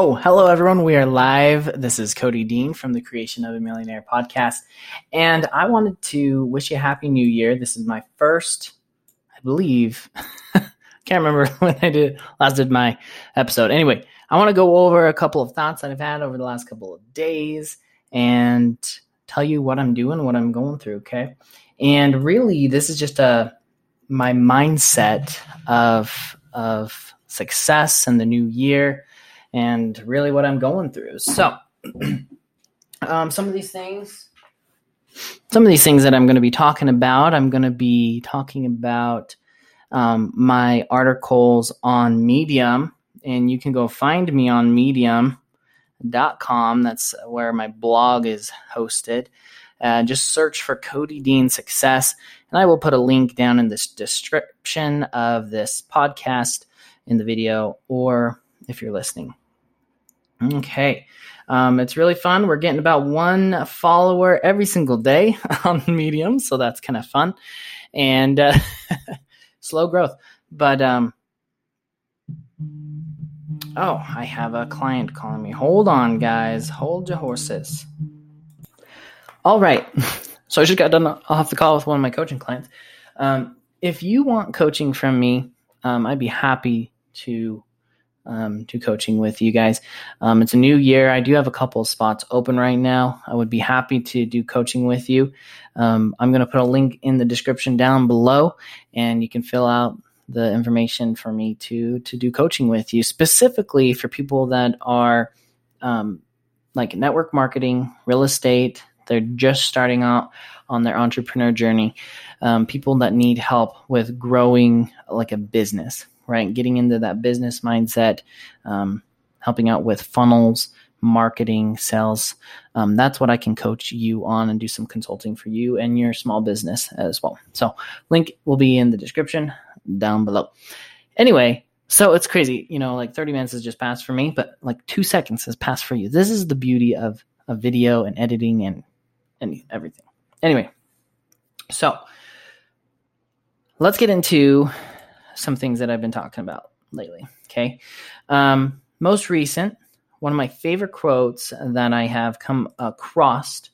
Oh, hello everyone. We are live. This is Cody Dean from the Creation of a Millionaire podcast. And I wanted to wish you a happy new year. This is my first, I believe, can't remember when I did last did my episode. Anyway, I want to go over a couple of thoughts that I've had over the last couple of days and tell you what I'm doing, what I'm going through, okay? And really this is just a my mindset of of success and the new year and really what I'm going through. So, um, some of these things, some of these things that I'm going to be talking about, I'm going to be talking about um, my articles on Medium, and you can go find me on Medium.com. That's where my blog is hosted. Uh, just search for Cody Dean Success, and I will put a link down in this description of this podcast in the video or if you're listening. Okay. Um, it's really fun. We're getting about one follower every single day on Medium, so that's kind of fun and uh, slow growth. But um, oh, I have a client calling me. Hold on, guys. Hold your horses. All right. So I just got done off the call with one of my coaching clients. Um, if you want coaching from me, um, I'd be happy to um, do coaching with you guys. Um, it's a new year. I do have a couple spots open right now. I would be happy to do coaching with you. Um, I'm going to put a link in the description down below, and you can fill out the information for me to to do coaching with you, specifically for people that are um, like network marketing, real estate. They're just starting out on their entrepreneur journey. Um, people that need help with growing like a business right? Getting into that business mindset, um, helping out with funnels, marketing, sales. Um, that's what I can coach you on and do some consulting for you and your small business as well. So, link will be in the description down below. Anyway, so it's crazy, you know, like 30 minutes has just passed for me, but like two seconds has passed for you. This is the beauty of, of video and editing and, and everything. Anyway, so let's get into some things that I've been talking about lately. Okay. Um, most recent, one of my favorite quotes that I have come across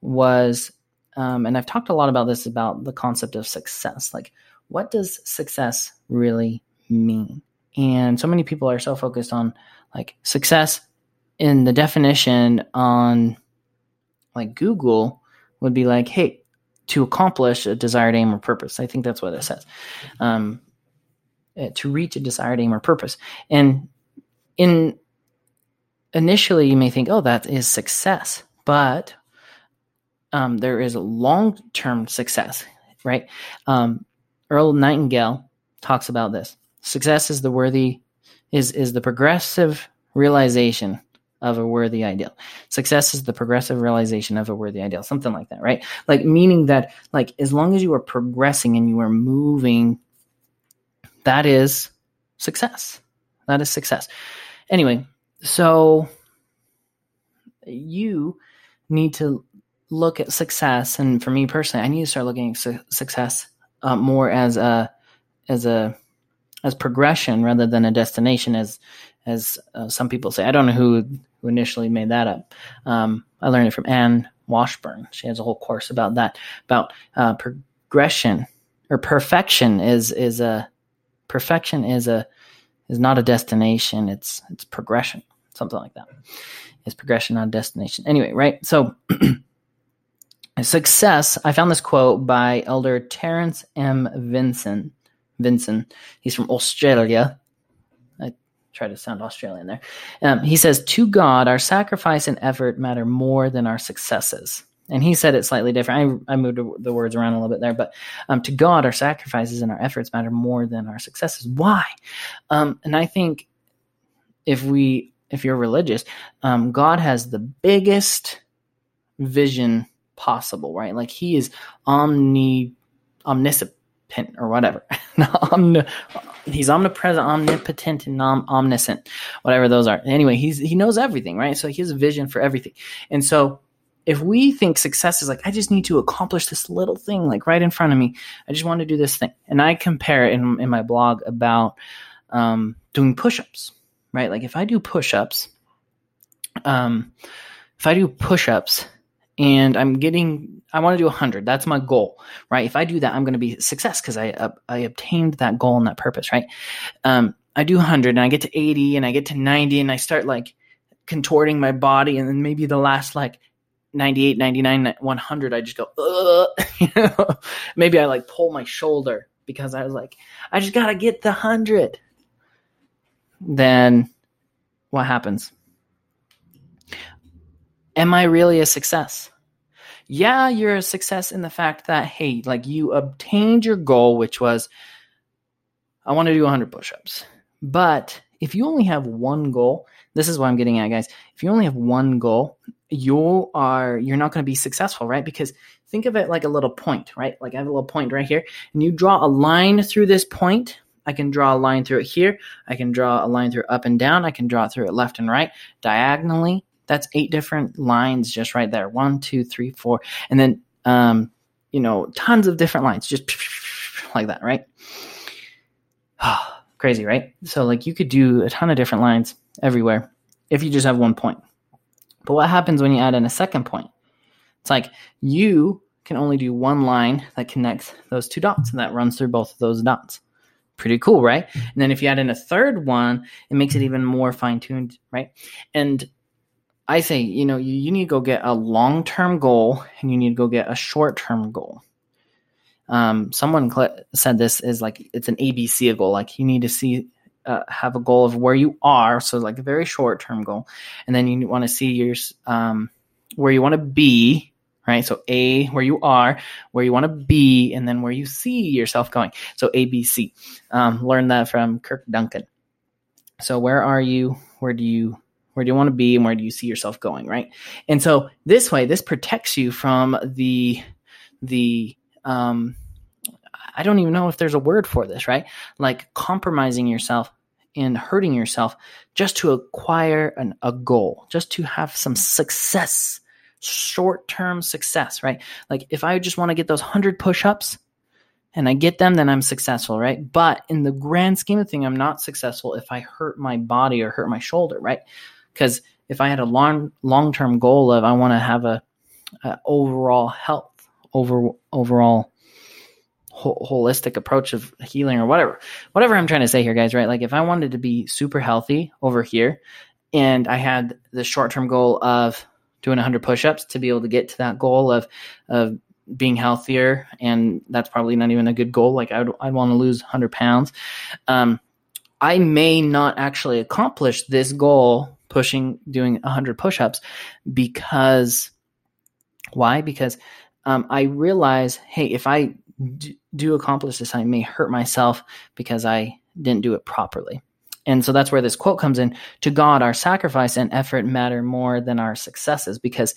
was, um, and I've talked a lot about this about the concept of success. Like, what does success really mean? And so many people are so focused on like success in the definition on like Google would be like, hey, to accomplish a desired aim or purpose. I think that's what it says. Um, uh, to reach a desired aim or purpose. And in initially, you may think, "Oh, that is success," but um, there is a long term success, right? Um, Earl Nightingale talks about this. Success is the worthy is is the progressive realization of a worthy ideal. Success is the progressive realization of a worthy ideal, something like that, right? Like meaning that like as long as you are progressing and you are moving that is success. That is success. Anyway, so you need to look at success, and for me personally, I need to start looking at su- success uh, more as a as a as progression rather than a destination, as as uh, some people say. I don't know who who initially made that up. Um, I learned it from Anne Washburn. She has a whole course about that about uh, progression or perfection is is a perfection is a is not a destination. It's it's progression something like that. It's progression not destination. Anyway right? So success i found this quote by elder terence m. Vinson vinson. He's from australia. I try to sound australian there. Um, he says to god our sacrifice and effort matter more than our successes and he said it slightly different. I, I moved the words around a little bit there, but um, to God, our sacrifices and our efforts matter more than our successes. Why? Um, and I think if we, if you're religious, um, God has the biggest vision possible, right? Like He is omni, omniscient or whatever. he's omnipresent, omnipotent, and om- omniscient, whatever those are. Anyway, he's he knows everything, right? So he has a vision for everything, and so if we think success is like i just need to accomplish this little thing like right in front of me i just want to do this thing and i compare it in, in my blog about um, doing push-ups right like if i do push-ups um, if I do push ups and I'm getting, I want to do 100. That's my goal, right? If I do that, I'm going to be success because I uh, I obtained that goal and that purpose, right? Um, I do 100 and I get to 80 and I get to 90 and I start like contorting my body and then maybe the last like 98, 99, 100, I just go, you know? maybe I like pull my shoulder because I was like, I just got to get the 100. Then what happens? am I really a success? Yeah, you're a success in the fact that, hey, like you obtained your goal, which was, I want to do 100 push ups. But if you only have one goal, this is what I'm getting at, guys. If you only have one goal, you are you're not going to be successful, right? Because think of it like a little point, right? Like I have a little point right here, and you draw a line through this point. I can draw a line through it here. I can draw a line through up and down. I can draw it through it left and right, diagonally. That's eight different lines just right there. One, two, three, four. And then, um, you know, tons of different lines, just like that, right? Crazy, right? So, like, you could do a ton of different lines everywhere if you just have one point. But what happens when you add in a second point? It's like you can only do one line that connects those two dots and that runs through both of those dots. Pretty cool, right? And then if you add in a third one, it makes it even more fine tuned, right? And I say, you know, you, you need to go get a long term goal and you need to go get a short term goal. Um, someone cl- said this is like it's an ABC goal. Like you need to see uh, have a goal of where you are, so like a very short term goal, and then you want to see your um, where you want to be, right? So A, where you are, where you want to be, and then where you see yourself going. So ABC. Um, learned that from Kirk Duncan. So where are you? Where do you where do you want to be and where do you see yourself going right and so this way this protects you from the the um i don't even know if there's a word for this right like compromising yourself and hurting yourself just to acquire an, a goal just to have some success short-term success right like if i just want to get those 100 push-ups and I get them, then I'm successful, right? But in the grand scheme of things, I'm not successful if I hurt my body or hurt my shoulder, right? Because if I had a long long term goal of I want to have a, a, overall health, over overall holistic approach of healing or whatever, whatever I'm trying to say here, guys, right? Like if I wanted to be super healthy over here, and I had the short term goal of doing 100 push-ups to be able to get to that goal of of being healthier and that's probably not even a good goal like i'd, I'd want to lose 100 pounds um, i may not actually accomplish this goal pushing, doing 100 push ups because why? Because um, I realize, hey, if I do accomplish this, I may hurt myself because I didn't do it properly. And so that's where this quote comes in to God, our sacrifice and effort matter more than our successes. Because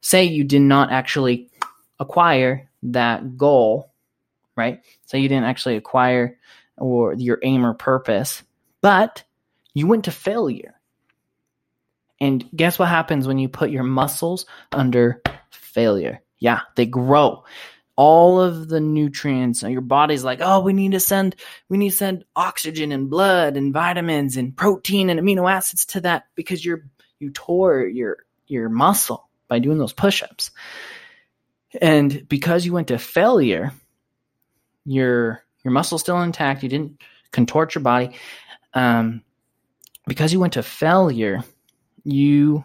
say you did not actually acquire that goal, right? Say you didn't actually acquire or your aim or purpose, but you went to failure. And guess what happens when you put your muscles under failure? Yeah, they grow. All of the nutrients, your body's like, oh, we need to send, we need to send oxygen and blood and vitamins and protein and amino acids to that because you're you tore your your muscle by doing those push-ups. And because you went to failure, your your muscle's still intact. You didn't contort your body. Um, because you went to failure, you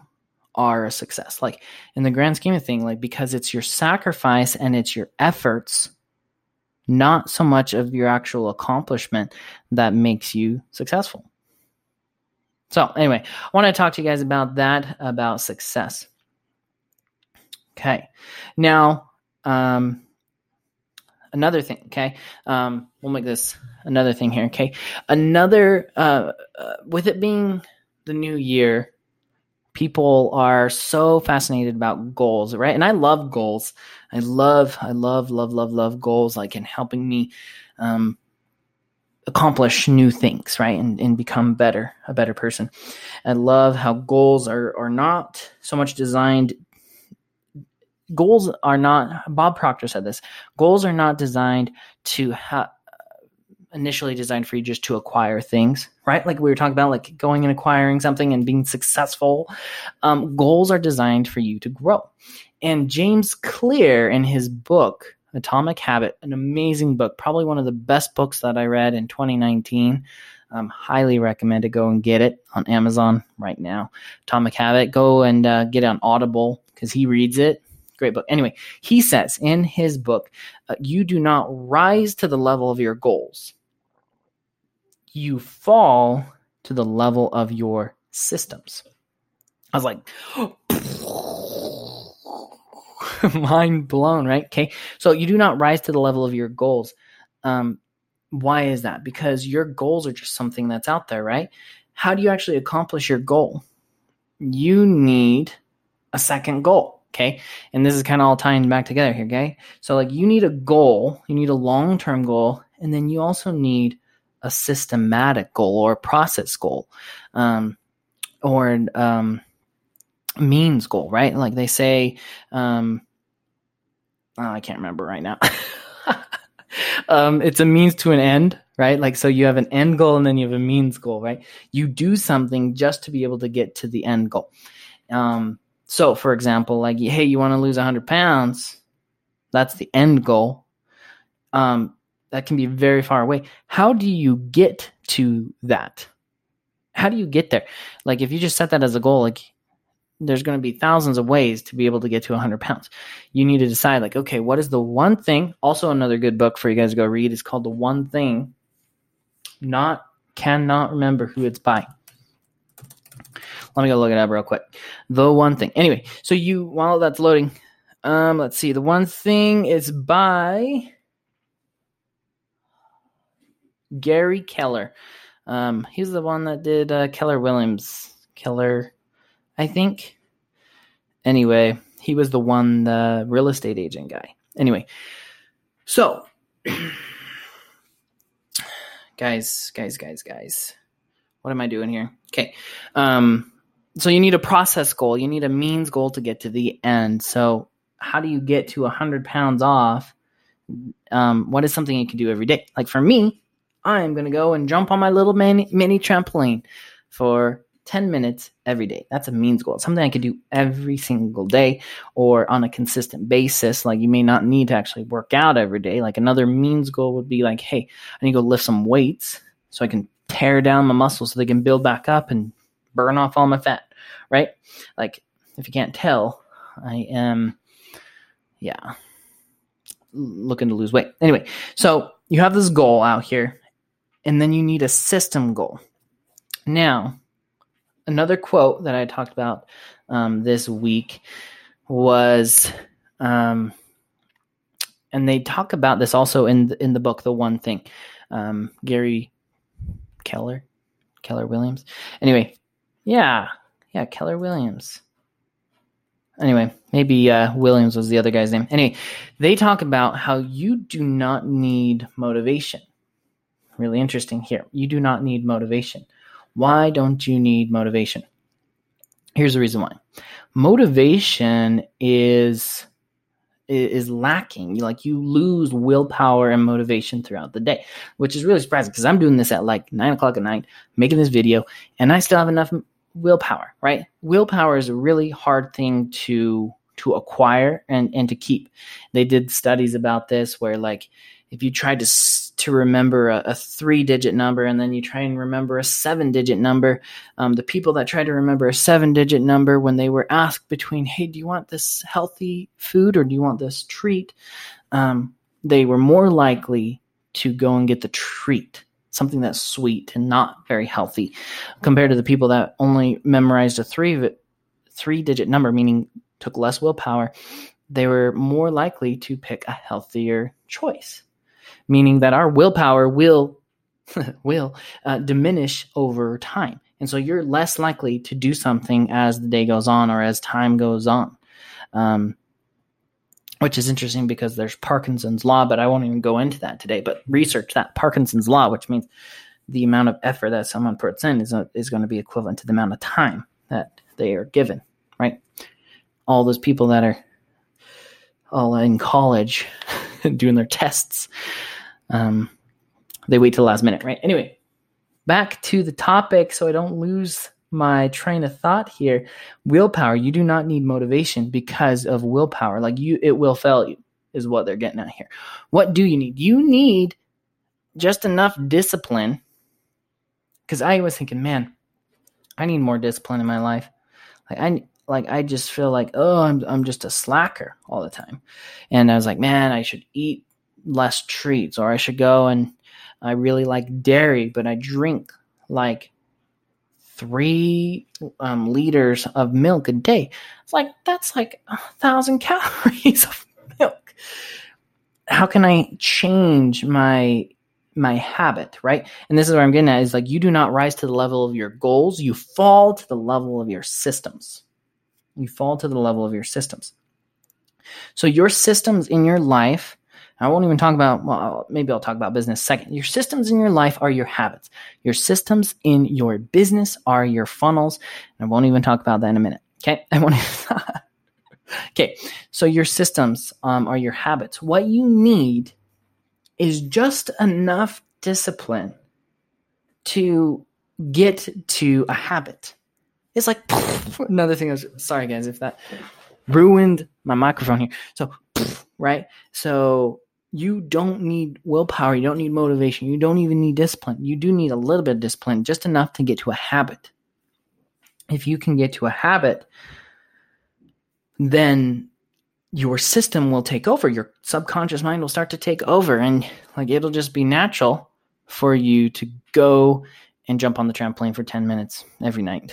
are a success. Like in the grand scheme of thing, like because it's your sacrifice and it's your efforts, not so much of your actual accomplishment that makes you successful. So anyway, I want to talk to you guys about that, about success. Okay. Now, um, another thing, okay? Um, we'll make this another thing here, okay? Another, uh, uh with it being the new year, people are so fascinated about goals, right? And I love goals. I love, I love, love, love, love goals, like in helping me um, accomplish new things, right? And, and become better, a better person. I love how goals are, are not so much designed. Goals are not, Bob Proctor said this, goals are not designed to ha- initially designed for you just to acquire things, right? Like we were talking about, like going and acquiring something and being successful. Um, goals are designed for you to grow. And James Clear, in his book, Atomic Habit, an amazing book, probably one of the best books that I read in 2019. Um, highly recommend to Go and get it on Amazon right now. Atomic Habit. Go and uh, get it on Audible because he reads it. Great book. Anyway, he says in his book, uh, you do not rise to the level of your goals. You fall to the level of your systems. I was like, mind blown, right? Okay. So you do not rise to the level of your goals. Um, why is that? Because your goals are just something that's out there, right? How do you actually accomplish your goal? You need a second goal. Okay. And this is kind of all tying back together here. Okay. So, like, you need a goal, you need a long term goal, and then you also need a systematic goal or a process goal um, or um, means goal, right? Like they say, um, oh, I can't remember right now. um, it's a means to an end, right? Like, so you have an end goal and then you have a means goal, right? You do something just to be able to get to the end goal. Um, so, for example, like, hey, you want to lose 100 pounds, that's the end goal. Um, that can be very far away. How do you get to that? How do you get there? Like, if you just set that as a goal, like, there's going to be thousands of ways to be able to get to 100 pounds. You need to decide, like, okay, what is the one thing? Also, another good book for you guys to go read is called The One Thing. Not, cannot remember who it's by. Let me go look it up real quick. The One Thing. Anyway, so you, while that's loading, um, let's see. The One Thing is by Gary Keller. Um, he's the one that did uh, Keller Williams. Keller I think. Anyway, he was the one, the real estate agent guy. Anyway, so guys, guys, guys, guys, what am I doing here? Okay, um, so you need a process goal. You need a means goal to get to the end. So how do you get to hundred pounds off? Um, what is something you can do every day? Like for me, I'm gonna go and jump on my little mini, mini trampoline for 10 minutes every day. That's a means goal. It's something I could do every single day or on a consistent basis. Like you may not need to actually work out every day. Like another means goal would be like, hey, I need to go lift some weights so I can tear down my muscles so they can build back up and burn off all my fat, right? Like if you can't tell, I am, yeah, looking to lose weight. Anyway, so you have this goal out here, and then you need a system goal. Now, another quote that I talked about um, this week was, um, and they talk about this also in the, in the book, The One Thing. Um, Gary Keller, Keller Williams. Anyway, yeah, yeah, Keller Williams. Anyway, maybe uh, Williams was the other guy's name. Anyway, they talk about how you do not need motivation. Really interesting here. You do not need motivation. Why don't you need motivation? Here's the reason why. Motivation is is lacking. Like you lose willpower and motivation throughout the day, which is really surprising because I'm doing this at like nine o'clock at night, making this video, and I still have enough willpower. Right? Willpower is a really hard thing to to acquire and and to keep. They did studies about this where like if you tried to to remember a, a, three digit number and then you try and remember a seven digit number. Um, the people that tried to remember a seven digit number when they were asked between hey do you want this healthy food or do you want this treat? Um, they were more likely to go and get the treat something that's sweet and not very healthy compared to the people that only memorized a three three digit number meaning took less willpower. They were more likely to pick a healthier choice meaning that our willpower will will uh, diminish over time. And so you're less likely to do something as the day goes on or as time goes on. Um, which is interesting because there's Parkinson's law, but I won't even go into that today. But research that Parkinson's law, which means the amount of effort that someone puts in is, a, is going to be equivalent to the amount of time that they are given, right? All those people that are all in college doing their tests um, they wait till the last minute, right? Anyway, back to the topic so I don't lose my train of thought here. Willpower, you do not need motivation because of willpower. Like you it will fail you is what they're getting at here. What do you need? You need just enough discipline cuz I was thinking, man, I need more discipline in my life. Like I like I just feel like, oh, I'm I'm just a slacker all the time. And I was like, man, I should eat less treats or I should go and I really like dairy, but I drink like three um, liters of milk a day. It's like that's like a thousand calories of milk. How can I change my my habit, right? And this is where I'm getting at is like you do not rise to the level of your goals, you fall to the level of your systems. You fall to the level of your systems. So your systems in your life I won't even talk about, well, maybe I'll talk about business second. Your systems in your life are your habits. Your systems in your business are your funnels. And I won't even talk about that in a minute. Okay. I won't even. okay. So your systems um, are your habits. What you need is just enough discipline to get to a habit. It's like another thing. Was sorry, guys, if that ruined my microphone here. So, right? So, you don't need willpower. You don't need motivation. You don't even need discipline. You do need a little bit of discipline, just enough to get to a habit. If you can get to a habit, then your system will take over. Your subconscious mind will start to take over, and like it'll just be natural for you to go and jump on the trampoline for 10 minutes every night.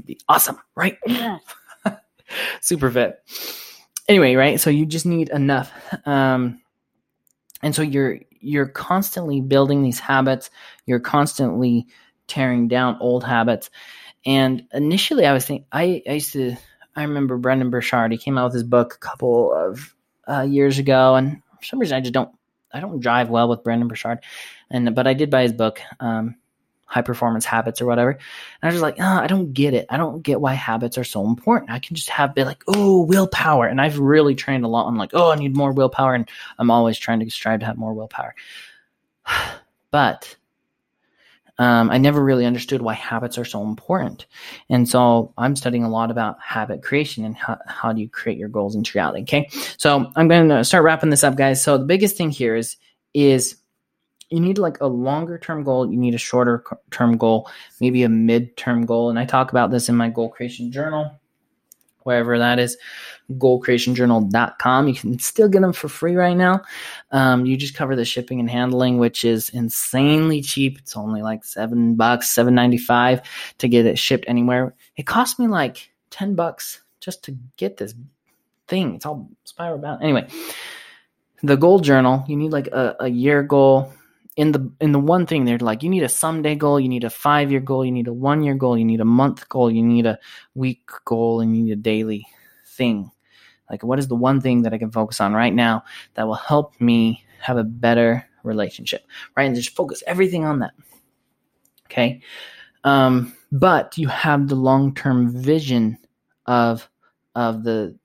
That'd be awesome, right? Super fit. Anyway, right? So you just need enough. Um, and so you're you're constantly building these habits you're constantly tearing down old habits and initially i was thinking i, I used to i remember Brendon Burchard he came out with his book a couple of uh, years ago and for some reason i just don't i don't drive well with Brendon Burchard and but i did buy his book um, high performance habits or whatever. And I was just like, oh, I don't get it. I don't get why habits are so important. I can just have be like, oh, willpower. And I've really trained a lot on like, oh, I need more willpower. And I'm always trying to strive to have more willpower. but um, I never really understood why habits are so important. And so I'm studying a lot about habit creation and how, how do you create your goals into reality. Okay. So I'm going to start wrapping this up, guys. So the biggest thing here is, is you need like a longer term goal, you need a shorter term goal, maybe a mid term goal. And I talk about this in my goal creation journal, wherever that is, goalcreationjournal.com. You can still get them for free right now. Um, you just cover the shipping and handling, which is insanely cheap. It's only like seven bucks, seven ninety five to get it shipped anywhere. It cost me like ten bucks just to get this thing. It's all spiral bound. Anyway, the goal journal, you need like a, a year goal, in the in the one thing they're like you need a someday goal you need a five year goal you need a one year goal you need a month goal you need a week goal and you need a daily thing. Like what is the one thing that i can focus on right now that will help me have a better relationship? Right and just focus everything on that okay? Um, but you have the long term vision of of the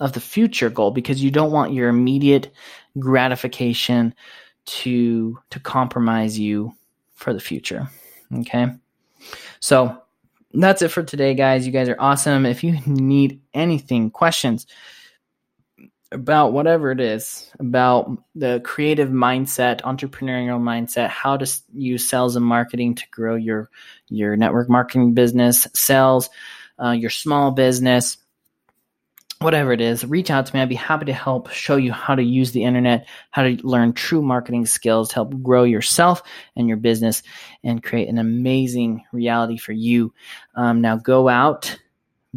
of the future goal because you don't want your immediate gratification to to compromise you for the future. Okay. So that's it for today, guys. You guys are awesome. If you need anything, questions about whatever it is, about the creative mindset, entrepreneurial mindset, how to use sales and marketing to grow your your network marketing business, sales, uh, your small business, whatever it is, reach out to me. I'd be happy to help show you how to use the internet, how to learn true marketing skills to help grow yourself and your business and create an amazing reality for you. Um, now go out,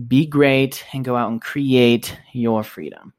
be great, and go out and create your freedom.